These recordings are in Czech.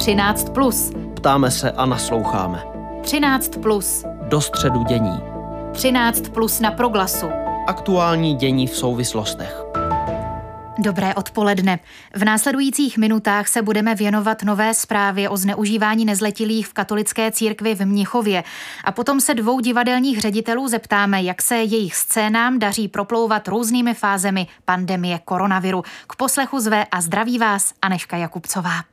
13. Plus. Ptáme se a nasloucháme. 13. Plus. Do středu dění. 13. Plus na proglasu. Aktuální dění v souvislostech. Dobré odpoledne. V následujících minutách se budeme věnovat nové zprávě o zneužívání nezletilých v katolické církvi v Mnichově. A potom se dvou divadelních ředitelů zeptáme, jak se jejich scénám daří proplouvat různými fázemi pandemie koronaviru. K poslechu zve a zdraví vás Aneška Jakubcová.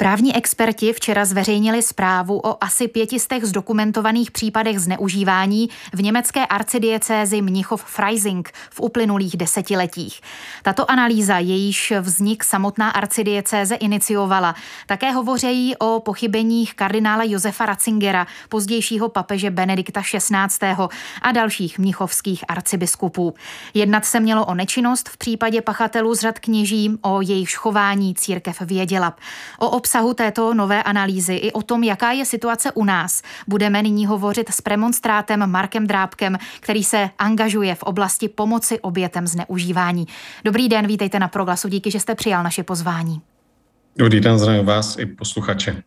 Právní experti včera zveřejnili zprávu o asi pětistech zdokumentovaných případech zneužívání v německé arcidiecézi Mnichov-Freising v uplynulých desetiletích. Tato analýza, jejíž vznik samotná arcidiecéze iniciovala, také hovoří o pochybeních kardinála Josefa Ratzingera, pozdějšího papeže Benedikta XVI. a dalších mnichovských arcibiskupů. Jednat se mělo o nečinnost v případě pachatelů z řad kněží, o jejich chování církev věděla. O obsahu této nové analýzy i o tom, jaká je situace u nás, budeme nyní hovořit s premonstrátem Markem Drábkem, který se angažuje v oblasti pomoci obětem zneužívání. Dobrý den, vítejte na Proglasu, díky, že jste přijal naše pozvání. Dobrý den, zdravím vás i posluchače.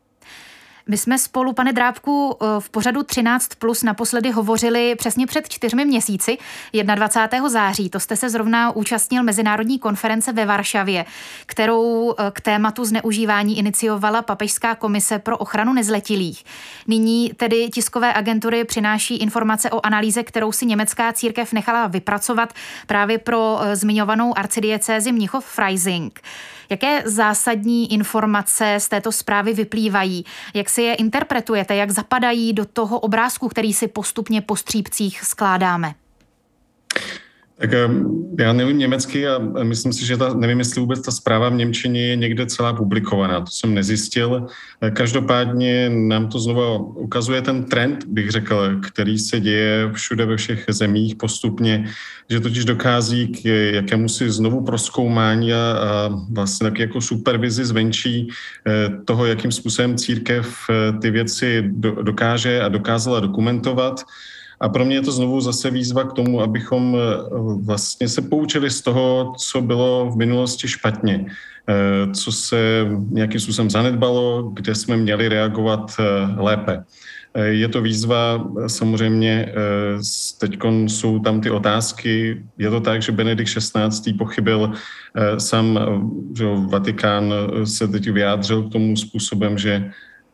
My jsme spolu, pane Drábku, eh, v pořadu 13 plus naposledy hovořili přesně před čtyřmi měsíci, 21. září. To jste se zrovna účastnil Mezinárodní konference ve Varšavě, kterou eh, k tématu zneužívání iniciovala Papežská komise pro ochranu nezletilých. Nyní tedy tiskové agentury přináší informace o analýze, kterou si německá církev nechala vypracovat právě pro eh, zmiňovanou arcidiecézi Mnichov-Freising. Jaké zásadní informace z této zprávy vyplývají? Jak si je interpretujete? Jak zapadají do toho obrázku, který si postupně po střípcích skládáme? Tak eh, já nevím německy a myslím si, že ta, nevím, jestli vůbec ta zpráva v Němčině je někde celá publikovaná. To jsem nezjistil. Eh, každopádně nám to znovu ukazuje ten trend, bych řekl, který se děje všude ve všech zemích postupně, že totiž dokází k jakému si znovu proskoumání a, a vlastně tak jako supervizi zvenčí eh, toho, jakým způsobem církev ty věci dokáže a dokázala dokumentovat. A pro mě je to znovu zase výzva k tomu, abychom eh, vlastně se poučili z toho, co bylo v minulosti špatně, eh, co se nějakým způsobem zanedbalo, kde jsme měli reagovat eh, lépe. Je to výzva, samozřejmě teď jsou tam ty otázky. Je to tak, že Benedikt XVI. pochybil sám, že Vatikán se teď vyjádřil k tomu způsobem, že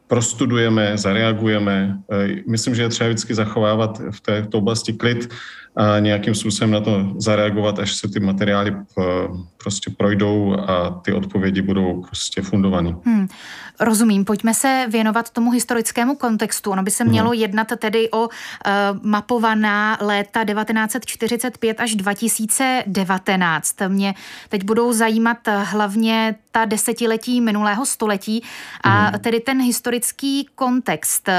prostudujeme, zareagujeme. E, myslím, že je třeba vždycky zachovávat v této oblasti klid a nějakým způsobem na to zareagovat, až se ty materiály eh, prostě projdou a ty odpovědi budou prostě fundované. Hmm. Rozumím, pojďme se věnovat tomu historickému kontextu. Ono by se mělo hmm. jednat tedy o uh, mapovaná léta 1945 až 2019. Mě teď budou zajímat hlavně ta desetiletí minulého století a hmm. tedy ten historický kontext.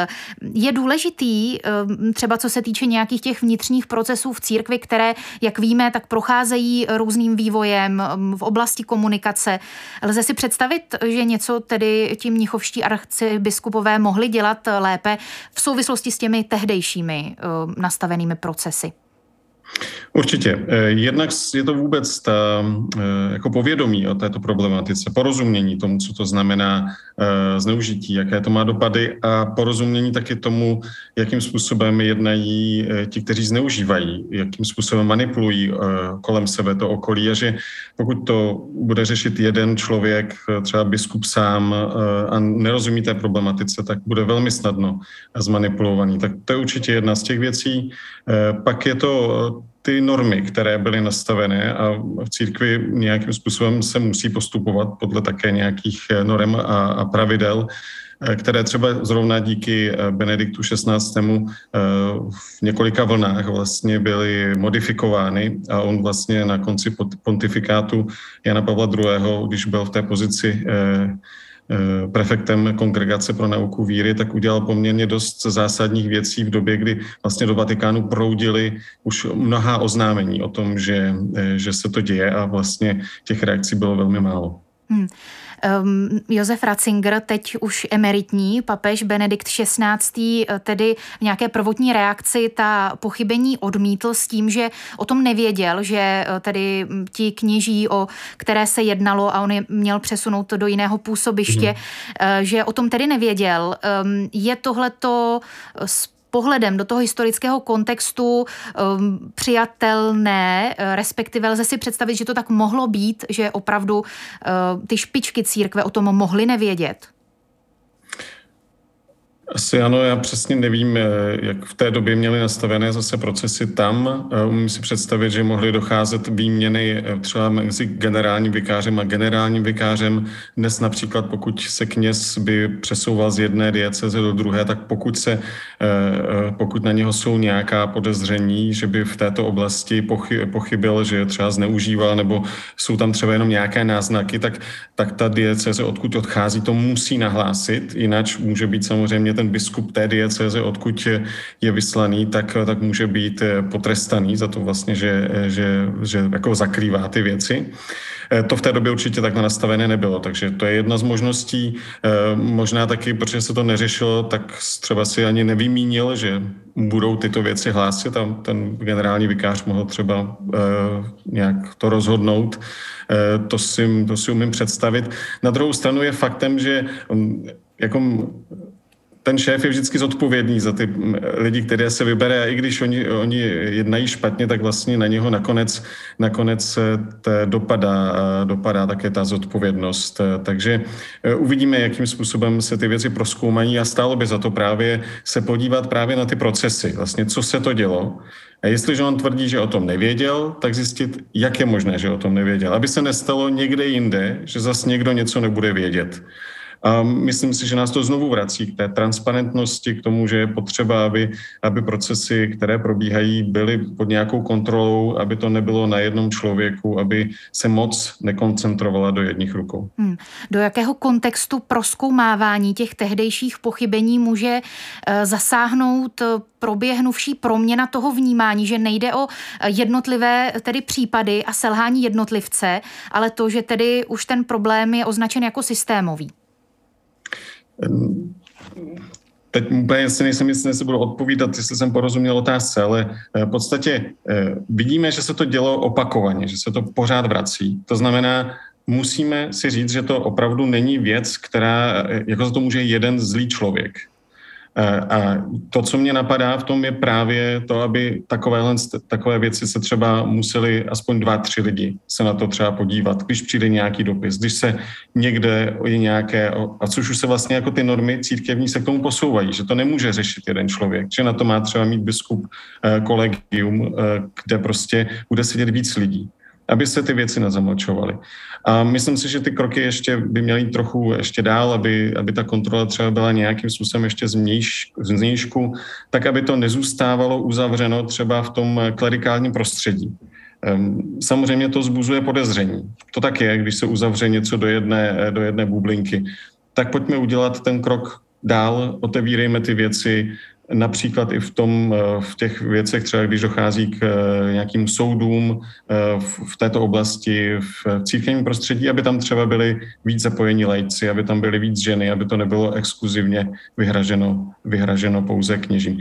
Je důležitý, uh, třeba co se týče nějakých těch vnitřních procesů v církvi, které, jak víme, tak procházejí různým vývojem um, v oblasti komunikace. Lze si představit, že něco tedy ti mnichovští arcibiskupové mohli dělat lépe v souvislosti s těmi tehdejšími um, nastavenými procesy? Určitě. Eh, jednak je to vůbec ta eh, jako povědomí o této problematice, porozumění tomu, co to znamená eh, zneužití, jaké to má dopady a porozumění taky tomu, jakým způsobem jednají ti, kteří zneužívají, jakým způsobem manipulují kolem sebe to okolí a že pokud to bude řešit jeden člověk, třeba biskup sám a nerozumí té problematice, tak bude velmi snadno zmanipulovaný. Tak to je určitě jedna z těch věcí. Pak je to ty normy, které byly nastavené a v církvi nějakým způsobem se musí postupovat podle také nějakých eh, norm a, a pravidel, eh, které třeba zrovna díky eh, Benediktu XVI. v několika vlnách vlastně byly modifikovány a on vlastně na konci pontifikátu Jana Pavla II., když byl v té pozici prefektem Kongregace pro nauku víry, tak udělal poměrně dost zásadních věcí v době, kdy vlastně do Vatikánu proudili už mnoha oznámení o tom, že, eh, že se to děje a vlastně těch reakcí bylo velmi málo. Hmm. Um, Josef Ratzinger, teď už emeritní papež Benedikt XVI. Eh, tedy v nějaké prvotní reakci ta pochybení odmítl s tím, že o tom nevěděl, že eh, tedy hm, ti kněží, o které se jednalo a on je měl přesunout to do jiného působiště, hmm. že o tom tedy nevěděl. Um, je tohleto pohledem do toho historického kontextu um, přijatelné, eh, respektive lze si představit, že to tak mohlo být, že opravdu uh, ty špičky církve o tom mohly nevědět? Asi ano, já přesně nevím, eh, jak v té době měli nastavené zase procesy tam. Eh, umím si představit, že mohly docházet výměny eh, třeba mezi generálním vikářem a generálním vikářem. Dnes například, pokud se kněz by přesouval z jedné dieceze do druhé, tak pokud, se, pokud na něho jsou nějaká podezření, že by v této oblasti pochybil, že je třeba zneužíval, nebo jsou tam třeba jenom nějaké náznaky, tak, tak ta dieceze, odkud odchází, to musí nahlásit, jinak může být samozřejmě ten biskup té diecéze, odkud je, vyslaný, tak, tak může být eh, potrestaný za to vlastně, že, že, že jako zakrývá ty věci. Eh, to v té době určitě takhle nastavené nebylo, takže to je jedna z možností. Eh, možná taky, protože se to neřešilo, tak třeba si ani nevymínil, že budou tyto věci hlásit a ten generální vikář mohl třeba nějak to rozhodnout. To si, to si umím představit. Na druhou stranu je faktem, že mm, jako ten šéf je vždycky zodpovědný za ty lidi, které se vybere a i když oni, oni jednají špatně, tak vlastně na něho nakonec, nakonec dopadá, dopadá také ta zodpovědnost. Takže e, uvidíme, jakým způsobem se ty věci proskoumají a stálo by za to právě se podívat právě na ty procesy, vlastně co se to dělo. A jestliže on tvrdí, že o tom nevěděl, tak zjistit, jak je možné, že o tom nevěděl. Aby se nestalo někde jinde, že zase někdo něco nebude vědět. A myslím si, že nás to znovu vrací k té transparentnosti, k tomu, že je potřeba, aby, aby procesy, které probíhají, byly pod nějakou kontrolou, aby to nebylo na jednom člověku, aby se moc nekoncentrovala do jedních rukou. Hmm. Do jakého kontextu proskoumávání těch tehdejších pochybení může uh, zasáhnout proběhnuvší proměna toho vnímání, že nejde o jednotlivé tedy případy a selhání jednotlivce, ale to, že tedy už ten problém je označen jako systémový? Teď úplně si nejsem jistý, jestli budu odpovídat, jestli jsem porozuměl otázce, ale eh, v podstatě eh, vidíme, že se to dělo opakovaně, že se to pořád vrací. To znamená, musíme si říct, že to opravdu není věc, která, eh, jako za to může jeden zlý člověk. A to, co mě napadá v tom, je právě to, aby takovéhle, takové věci se třeba museli aspoň dva, tři lidi se na to třeba podívat, když přijde nějaký dopis, když se někde je nějaké, a což už se vlastně jako ty normy církevní se k tomu posouvají, že to nemůže řešit jeden člověk, že na to má třeba mít biskup eh, kolegium, eh, kde prostě bude sedět víc lidí aby se ty věci nezamlčovaly. A myslím si, že ty kroky ještě by měly jít trochu ještě dál, aby, aby ta kontrola třeba byla nějakým způsobem ještě z změjšku, tak aby to nezůstávalo uzavřeno třeba v tom klerikálním prostředí. Ehm, samozřejmě to zbuzuje podezření. To tak je, když se uzavře něco do jedné, do jedné bublinky. Tak pojďme udělat ten krok dál, otevírejme ty věci, například i v, tom, eh, v těch věcech, třeba když dochází k eh, nějakým soudům eh, v této oblasti, v církevním prostředí, aby tam třeba byli víc zapojení lajci, aby tam byly víc ženy, aby to nebylo exkluzivně vyhraženo, vyhraženo pouze kněžím.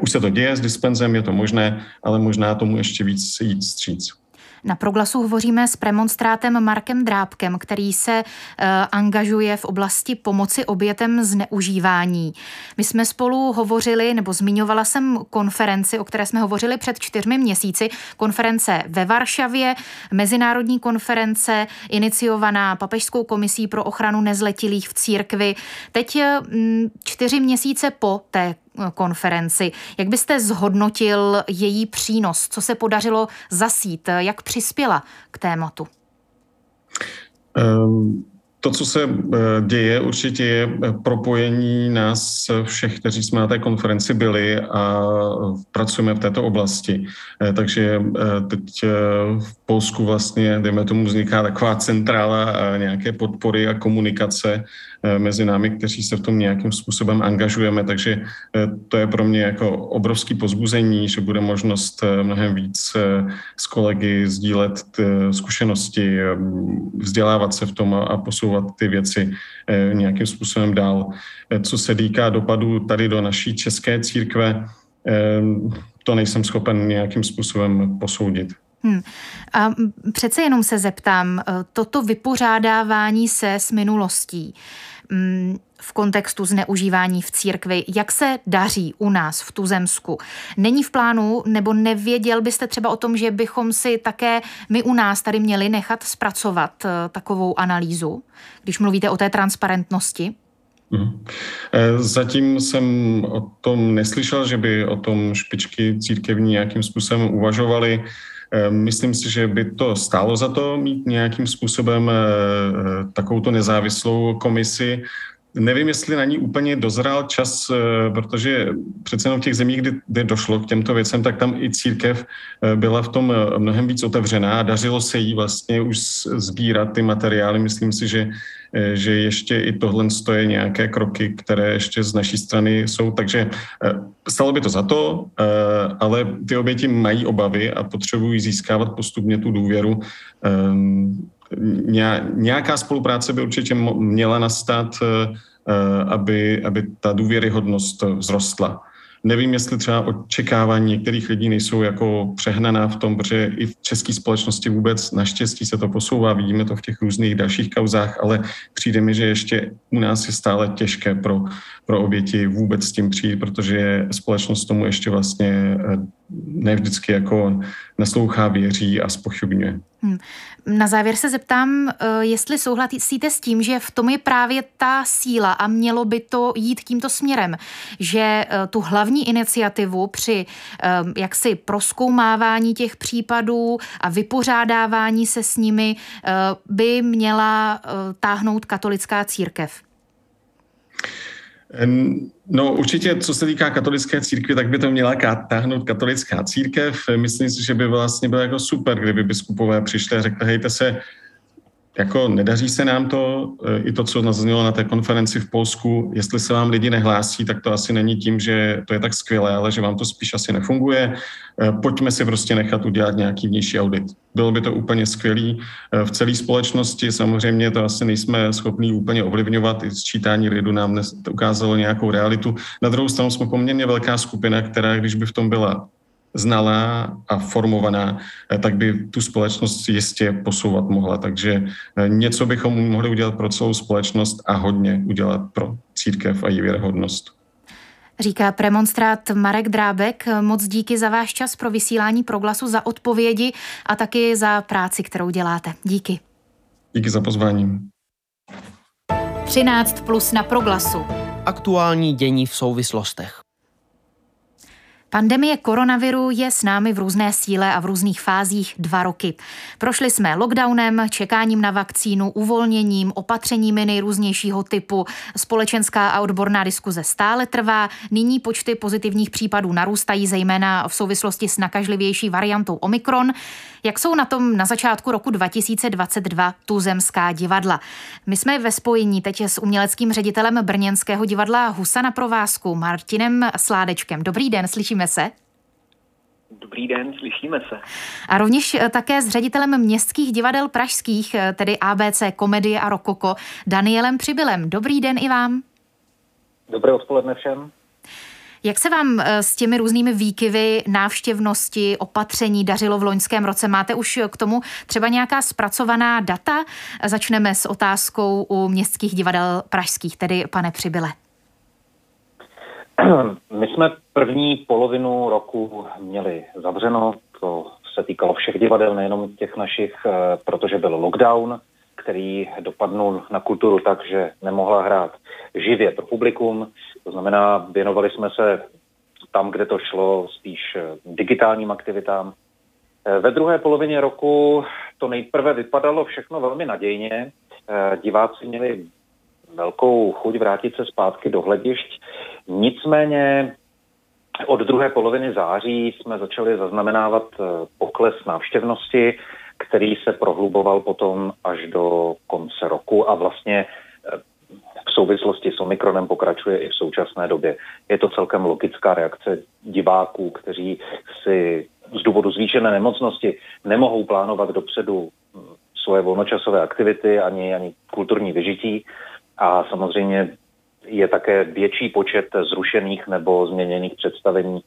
Už se to děje s dispenzem, je to možné, ale možná tomu ještě víc jít stříc. Na proglasu hovoříme s premonstrátem Markem Drábkem, který se uh, angažuje v oblasti pomoci obětem zneužívání. My jsme spolu hovořili, nebo zmiňovala jsem konferenci, o které jsme hovořili před čtyřmi měsíci, konference ve Varšavě, mezinárodní konference iniciovaná Papežskou komisí pro ochranu nezletilých v církvi. Teď mm, čtyři měsíce po té konferenci. Jak byste zhodnotil její přínos? Co se podařilo zasít? Jak přispěla k tématu? Um, to, co se eh, děje, určitě je eh, propojení nás všech, kteří jsme na té konferenci byli a pracujeme v této oblasti. Eh, takže teď v Polsku vlastně, dejme tomu, vzniká taková centrála nějaké podpory a komunikace mezi námi, kteří se v tom nějakým způsobem angažujeme. Takže to je pro mě jako obrovský pozbuzení, že bude možnost mnohem víc s kolegy sdílet zkušenosti, vzdělávat se v tom a posouvat posouvat ty věci eh, nějakým způsobem dál. Eh, co se týká dopadu tady do naší české církve, eh, to nejsem schopen nějakým způsobem posoudit. Hmm. A přece jenom se zeptám, toto vypořádávání se s minulostí, v kontextu zneužívání v církvi. Jak se daří u nás v Tuzemsku? Není v plánu, nebo nevěděl byste třeba o tom, že bychom si také my u nás tady měli nechat zpracovat eh, takovou analýzu, když mluvíte o té transparentnosti? Mhm. Eh, zatím jsem o tom neslyšel, že by o tom špičky církevní nějakým způsobem uvažovali. Eh, myslím si, že by to stálo za to mít nějakým způsobem takovouto nezávislou komisi. Nevím, jestli na ní úplně dozrál čas, eh, protože přece jenom v těch zemích, kdy, došlo k těmto věcem, tak tam i církev eh, byla v tom eh, mnohem víc otevřená a dařilo se jí vlastně už sbírat ty materiály. Myslím si, že, že ještě i tohle stojí nějaké kroky, které ještě z naší strany jsou. Takže stalo by to za to, ale ty oběti mají obavy a potřebují získávat postupně tu důvěru nějaká spolupráce by určitě měla nastat, eh, eh, aby, aby ta důvěryhodnost vzrostla. Nevím, jestli třeba očekávání některých lidí nejsou jako přehnaná v tom, protože i v české společnosti vůbec naštěstí se to posouvá, vidíme to v těch různých dalších kauzách, ale přijde mi, že ještě u nás je stále těžké pro, pro oběti vůbec s tím přijít, protože společnost tomu ještě vlastně eh, ne vždycky jako naslouchá, věří a spochybňuje. Hmm. Na závěr se zeptám, eh, jestli souhlasíte s tím, že v tom je právě ta síla a mělo by to jít tímto směrem, že eh, tu hlavní iniciativu při eh, jaksi proskoumávání těch případů a vypořádávání se s nimi by měla táhnout katolická církev. No určitě, co se týká katolické církve, tak by to měla táhnout katolická církev. Myslím si, že by vlastně bylo jako super, kdyby biskupové přišli a řekli, hejte se, jako nedaří se nám to, e, i to, co naznělo na té konferenci v Polsku, jestli se vám lidi nehlásí, tak to asi není tím, že to je tak skvělé, ale že vám to spíš asi nefunguje. E, pojďme si prostě nechat udělat nějaký vnější audit. Bylo by to úplně skvělý e, v celé společnosti. Samozřejmě to asi nejsme schopní úplně ovlivňovat. I sčítání lidu nám ukázalo nějakou realitu. Na druhou stranu jsme poměrně velká skupina, která, když by v tom byla znalá a formovaná, eh, tak by tu společnost jistě posouvat mohla. Takže eh, něco bychom mohli udělat pro celou společnost a hodně udělat pro církev a její věrohodnost. Říká premonstrát Marek Drábek. Moc díky za váš čas pro vysílání proglasu, za odpovědi a taky za práci, kterou děláte. Díky. Díky za pozvání. 13 plus na proglasu. Aktuální dění v souvislostech. Pandemie koronaviru je s námi v různé síle a v různých fázích dva roky. Prošli jsme lockdownem, čekáním na vakcínu, uvolněním, opatřeními nejrůznějšího typu. Společenská a odborná diskuze stále trvá. Nyní počty pozitivních případů narůstají, zejména v souvislosti s nakažlivější variantou Omikron. Jak jsou na tom na začátku roku 2022 tuzemská divadla? My jsme ve spojení teď s uměleckým ředitelem brněnského divadla Husa na provázku Martinem Sládečkem. Dobrý den, slyšíme se? Dobrý den, slyšíme se. A rovněž eh, také s ředitelem městských divadel pražských, eh, tedy ABC Komedie a Rokoko, Danielem Přibylem. Dobrý den i vám. Dobré odpoledne všem. Jak se vám eh, s těmi různými výkyvy návštěvnosti, opatření dařilo v loňském roce? Máte už k tomu třeba nějaká zpracovaná data? Začneme s otázkou u městských divadel pražských, tedy pane Přibyle. My jsme první polovinu roku měli zavřeno, to se týkalo všech divadel, nejenom těch našich, eh, protože byl lockdown, který dopadnul na kulturu tak, že nemohla hrát živě pro publikum. To znamená, věnovali jsme se tam, kde to šlo, spíš eh, digitálním aktivitám. Eh, ve druhé polovině roku to nejprve vypadalo všechno velmi nadějně. diváci měli velkou chuť vrátit se zpátky do hledišť. Nicméně od druhé poloviny září jsme začali zaznamenávat pokles návštěvnosti, který se prohluboval potom až do konce roku a vlastně v souvislosti s Omikronem pokračuje i v současné době. Je to celkem logická reakce diváků, kteří si z důvodu zvýšené nemocnosti nemohou plánovat dopředu hm, svoje volnočasové aktivity ani, ani kulturní vyžití a samozřejmě je také větší počet zrušených nebo změněných představení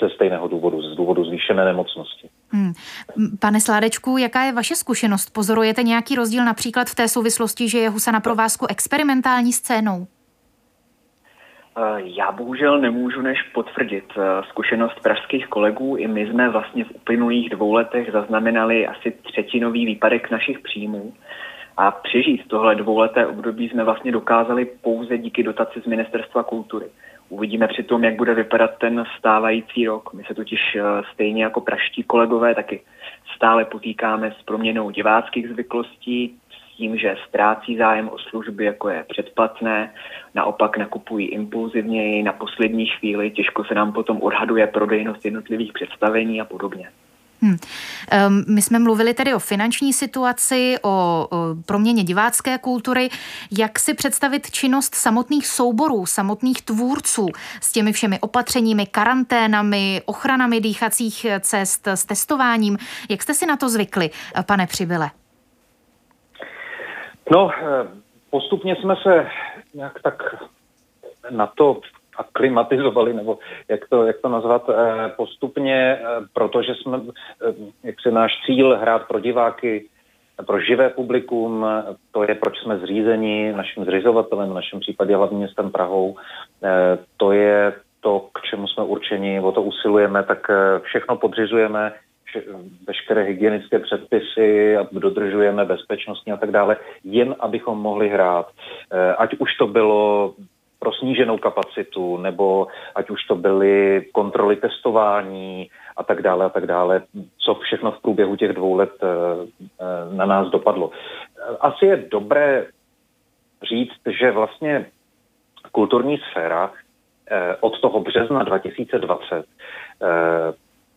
ze stejného důvodu, z důvodu zvýšené nemocnosti. Hmm. Pane Sládečku, jaká je vaše zkušenost? Pozorujete nějaký rozdíl například v té souvislosti, že je Husa na provázku experimentální scénou? Eh, já bohužel nemůžu než potvrdit eh, zkušenost pražských kolegů. I my jsme vlastně v uplynulých dvou letech zaznamenali asi třetinový výpadek našich příjmů. A přežít tohle dvouleté období jsme vlastně dokázali pouze díky dotaci z Ministerstva kultury. Uvidíme přitom, jak bude vypadat ten stávající rok. My se totiž eh, stejně jako praští kolegové taky stále potýkáme s proměnou diváckých zvyklostí, s tím, že ztrácí zájem o služby, jako je předplatné, naopak nakupují impulzivněji na poslední chvíli, těžko se nám potom odhaduje prodejnost jednotlivých představení a podobně. Hmm. My jsme mluvili tedy o finanční situaci, o, o proměně divácké kultury. Jak si představit činnost samotných souborů, samotných tvůrců s těmi všemi opatřeními, karanténami, ochranami dýchacích cest, s testováním? Jak jste si na to zvykli, pane Přibyle? No, eh, postupně jsme se nějak tak na to aklimatizovali, nebo jak to, jak to nazvat, eh, postupně, eh, protože jsme, jak se náš cíl hrát pro diváky, pro živé publikum, to je, proč jsme zřízeni naším zřizovatelem, v našem případě hlavním městem Prahou, to je to, k čemu jsme určeni, o to usilujeme, tak všechno podřizujeme veškeré hygienické předpisy a dodržujeme bezpečnostní a tak dále, jen abychom mohli hrát. Eh, ať už to bylo pro sníženou kapacitu, nebo ať už to byly kontroly testování a tak dále a tak dále, co všechno v průběhu těch dvou let eh, eh, na nás dopadlo. Asi je dobré říct, že vlastně kulturní sféra od toho března 2020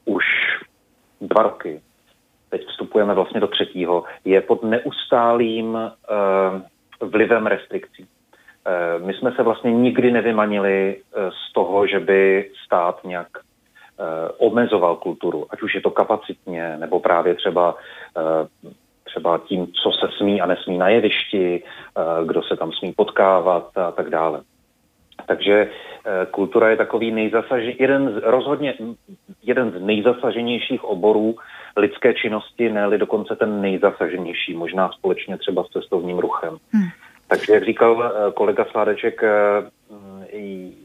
už dva roky, teď vstupujeme vlastně do třetího, je pod neustálým vlivem restrikcí. Uh, my jsme se vlastně nikdy nevymanili uh, z toho, že by stát nějak uh, omezoval kulturu, ať už je to kapacitně, nebo právě třeba třeba tím, co se smí a nesmí na jevišti, kdo se tam smí potkávat a tak dále. Takže kultura je takový nejzasaženější, jeden z, rozhodně jeden z nejzasaženějších oborů lidské činnosti, ne dokonce ten nejzasaženější, možná společně třeba s cestovním ruchem. Hmm. Takže, jak říkal eh, kolega Sládeček, eh,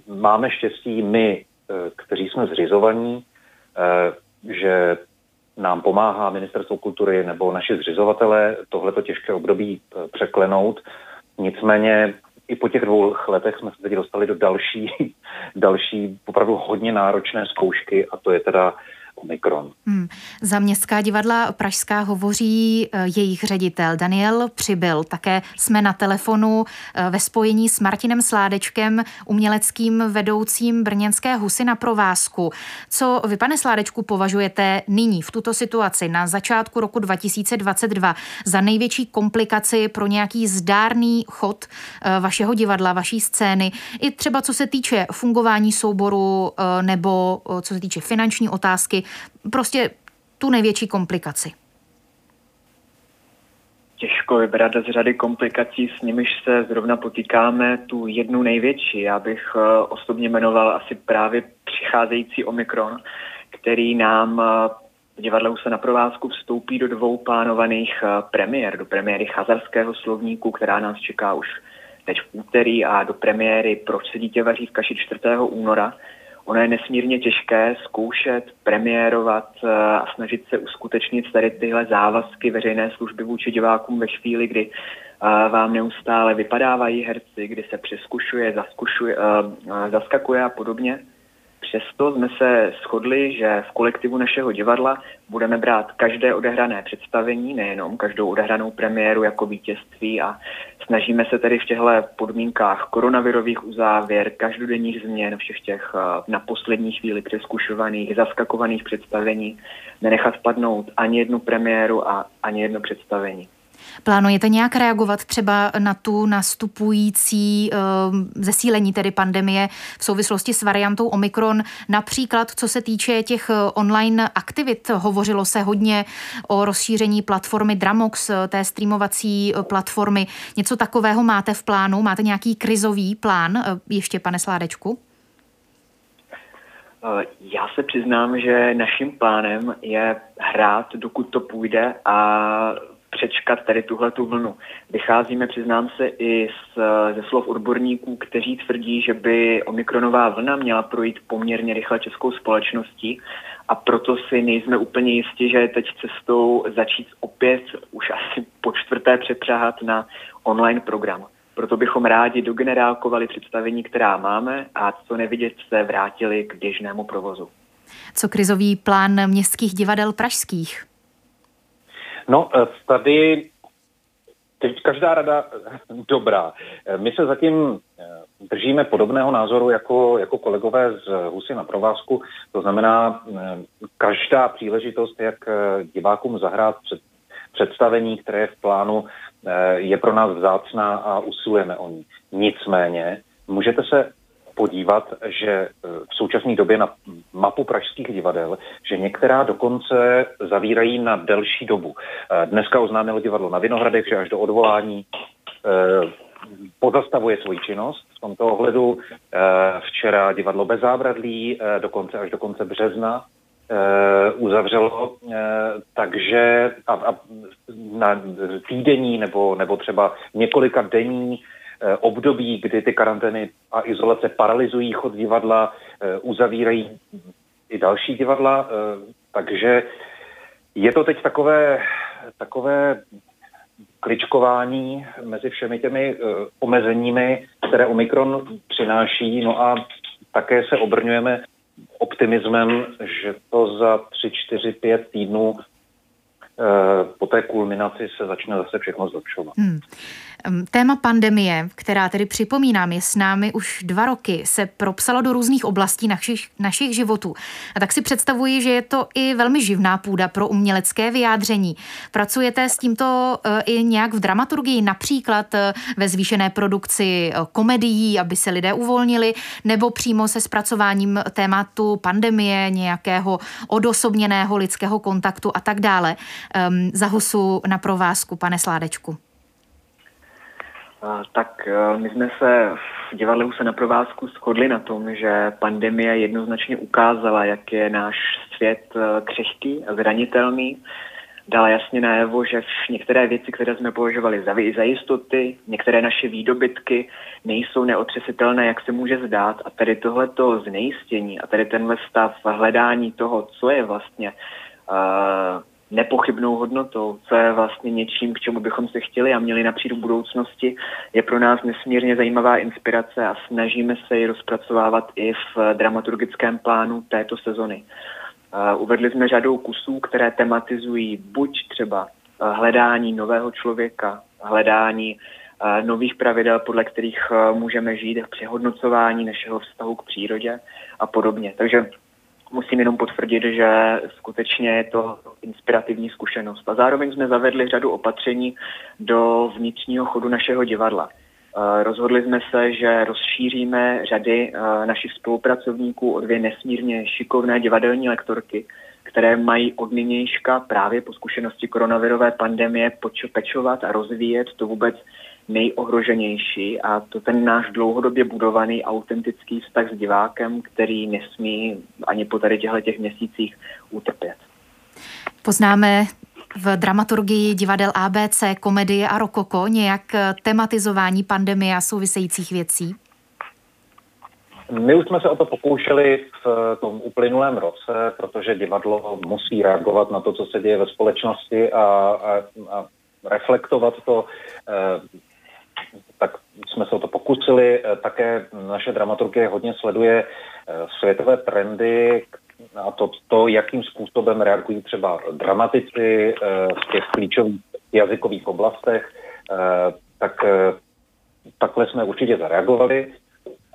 máme štěstí my, eh, kteří jsme zřizovaní, že nám pomáhá Ministerstvo kultury nebo naši zřizovatelé tohleto těžké období překlenout. Nicméně i po těch dvou letech jsme se teď dostali do další, další opravdu hodně náročné zkoušky a to je teda Omikron. Hmm. Za městská divadla Pražská hovoří eh, jejich ředitel Daniel Přibyl. Také jsme na telefonu eh, ve spojení s Martinem Sládečkem, uměleckým vedoucím Brněnské husy na provázku. Co vy, pane Sládečku, považujete nyní v tuto situaci na začátku roku 2022 za největší komplikaci pro nějaký zdárný chod eh, vašeho divadla, vaší scény, i třeba co se týče fungování souboru nebo co se týče finanční otázky, prostě tu největší komplikaci? Těžko vybrat z řady komplikací, s nimiž se zrovna potýkáme, tu jednu největší. Já bych eh, osobně jmenoval asi právě přicházející Omikron, který nám v eh, divadle se na provázku vstoupí do dvou plánovaných eh, premiér. Do premiéry Chazarského slovníku, která nás čeká už teď v úterý a do premiéry Proč se dítě vaří v kaši 4. února, Ono je nesmírně těžké zkoušet, premiérovat eh, a snažit se uskutečnit tady tyhle závazky veřejné služby vůči divákům ve chvíli, kdy eh, vám neustále vypadávají herci, kdy se přeskušuje, zaskušuje, eh, zaskakuje a podobně. Přesto jsme se shodli, že v kolektivu našeho divadla budeme brát každé odehrané představení, nejenom každou odehranou premiéru jako vítězství a snažíme se tedy v těchto podmínkách koronavirových uzávěr, každodenních změn, všech těch na poslední chvíli přeskušovaných, zaskakovaných představení nenechat padnout ani jednu premiéru a ani jedno představení. Plánujete nějak reagovat třeba na tu nastupující uh, zesílení tedy pandemie v souvislosti s variantou Omikron, například co se týče těch eh, online aktivit? Hovořilo se hodně o rozšíření platformy Dramox, eh, té streamovací platformy. Něco takového máte v plánu? Máte nějaký krizový plán ještě, pane Sládečku? Já se přiznám, že naším plánem je hrát, dokud to půjde a přečkat tady tuhle tu vlnu. Vycházíme, přiznám se, i z, ze slov odborníků, kteří tvrdí, že by omikronová vlna měla projít poměrně rychle českou společností a proto si nejsme úplně jistí, že je teď cestou začít opět už asi po čtvrté přepřáhat na online program. Proto bychom rádi dogenerálkovali představení, která máme a co nevidět se vrátili k běžnému provozu. Co krizový plán městských divadel pražských? No, eh, tady teď každá rada dobrá. Eh, my se zatím eh, držíme podobného názoru jako, jako kolegové z Husy na provázku. To znamená, každá příležitost, jak divákům zahrát před, představení, které je v plánu, je pro nás vzácná a usilujeme o ní. Nicméně, můžete se podívat, že e, v současné době na mapu pražských divadel, že některá dokonce zavírají na delší dobu. E, dneska oznámilo divadlo na Vinohradech, že až do odvolání e, pozastavuje svoji činnost. V tomto ohledu včera divadlo bez zábradlí, dokonce až do konce března uzavřelo, takže a, a na týdenní nebo, nebo třeba několika denní Eh, období, kdy ty karantény a izolace paralyzují chod divadla, eh, uzavírají i další divadla, eh, takže je to teď takové, takové kličkování mezi všemi těmi omezeními, které Omikron přináší, no a také se obrňujeme optimismem, že to za 3, 4, 5 týdnů po té kulminaci se začne zase všechno zlepšovat. Hmm. Téma pandemie, která tedy připomínám, je s námi už dva roky, se propsalo do různých oblastí našich, našich životů. A tak si představuji, že je to i velmi živná půda pro umělecké vyjádření. Pracujete s tímto e, i nějak v dramaturgii, například e, ve zvýšené produkci e, komedií, aby se lidé uvolnili, nebo přímo se zpracováním tématu pandemie, nějakého odosobněného lidského kontaktu a tak dále. Za husu na provázku, pane Sládečku. Tak e, my jsme se v divadle se na provázku shodli na tom, že pandemie jednoznačně ukázala, jak je náš svět e, křehký a zranitelný. Dala jasně najevo, že některé věci, které jsme považovali za, za jistoty, některé naše výdobytky nejsou neotřesitelné, jak se může zdát. A tady tohleto znejistění a tady tenhle stav hledání toho, co je vlastně uh, nepochybnou hodnotou, co je vlastně něčím, k čemu bychom se chtěli a měli napřít v budoucnosti, je pro nás nesmírně zajímavá inspirace a snažíme se ji rozpracovávat i v dramaturgickém plánu této sezony. Uvedli jsme řadou kusů, které tematizují buď třeba hledání nového člověka, hledání nových pravidel, podle kterých můžeme žít, přehodnocování našeho vztahu k přírodě a podobně. Takže musím jenom potvrdit, že skutečně je to inspirativní zkušenost. A zároveň jsme zavedli řadu opatření do vnitřního chodu našeho divadla. Eh, rozhodli jsme se, že rozšíříme řady eh, našich spolupracovníků o dvě nesmírně šikovné divadelní lektorky, které mají od nynějška právě po zkušenosti koronavirové pandemie pečovat a rozvíjet to vůbec nejohroženější a to ten náš dlouhodobě budovaný autentický vztah s divákem, který nesmí ani po tady těchto těch měsících utrpět. Poznáme v dramaturgii divadel ABC, komedie a rokoko nějak tematizování pandemie a souvisejících věcí? My už jsme se o to pokoušeli v tom uplynulém roce, protože divadlo musí reagovat na to, co se děje ve společnosti a, a, a reflektovat to. Eh, tak jsme se o to pokusili. Také naše dramaturgie hodně sleduje světové trendy a to, to jakým způsobem reagují třeba dramatici v těch klíčových jazykových oblastech, tak takhle jsme určitě zareagovali.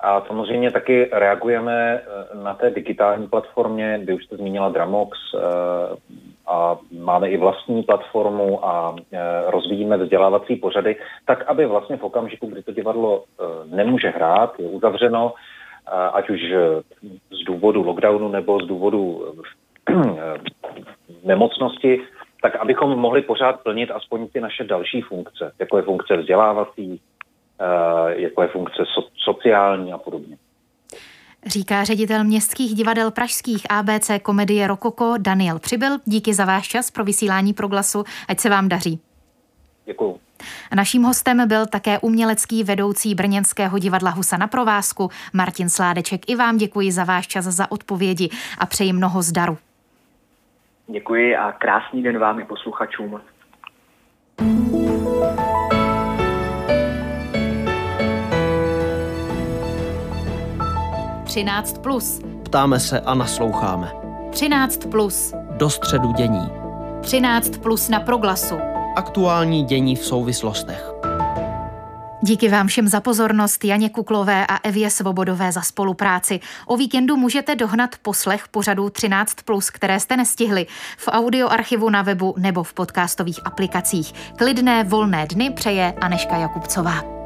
A samozřejmě taky reagujeme eh, na té digitální platformě, kdy už jste zmínila Dramox eh, a máme i vlastní platformu a eh, rozvíjíme vzdělávací pořady, tak aby vlastně v okamžiku, kdy to divadlo nemůže hrát, je uzavřeno, ať už z důvodu lockdownu nebo z důvodu nemocnosti, tak abychom mohli pořád plnit aspoň ty naše další funkce, jako je funkce vzdělávací, jako je funkce so, sociální a podobně. Říká ředitel městských divadel pražských ABC komedie Rokoko Daniel Přibyl. Díky za váš čas pro vysílání proglasu. Ať se vám daří. Děkuju. Naším hostem byl také umělecký vedoucí Brněnského divadla Husa na provázku Martin Sládeček. I vám děkuji za váš čas, za odpovědi a přeji mnoho zdaru. Děkuji a krásný den vám i posluchačům. 13 plus. Ptáme se a nasloucháme. 13 plus. Do středu dění. 13 plus na proglasu. Aktuální dění v souvislostech. Díky vám všem za pozornost, Janě Kuklové a Evě Svobodové za spolupráci. O víkendu můžete dohnat poslech pořadu 13+, které jste nestihli, v audioarchivu na webu nebo v podcastových aplikacích. Klidné volné dny přeje Aneška Jakubcová.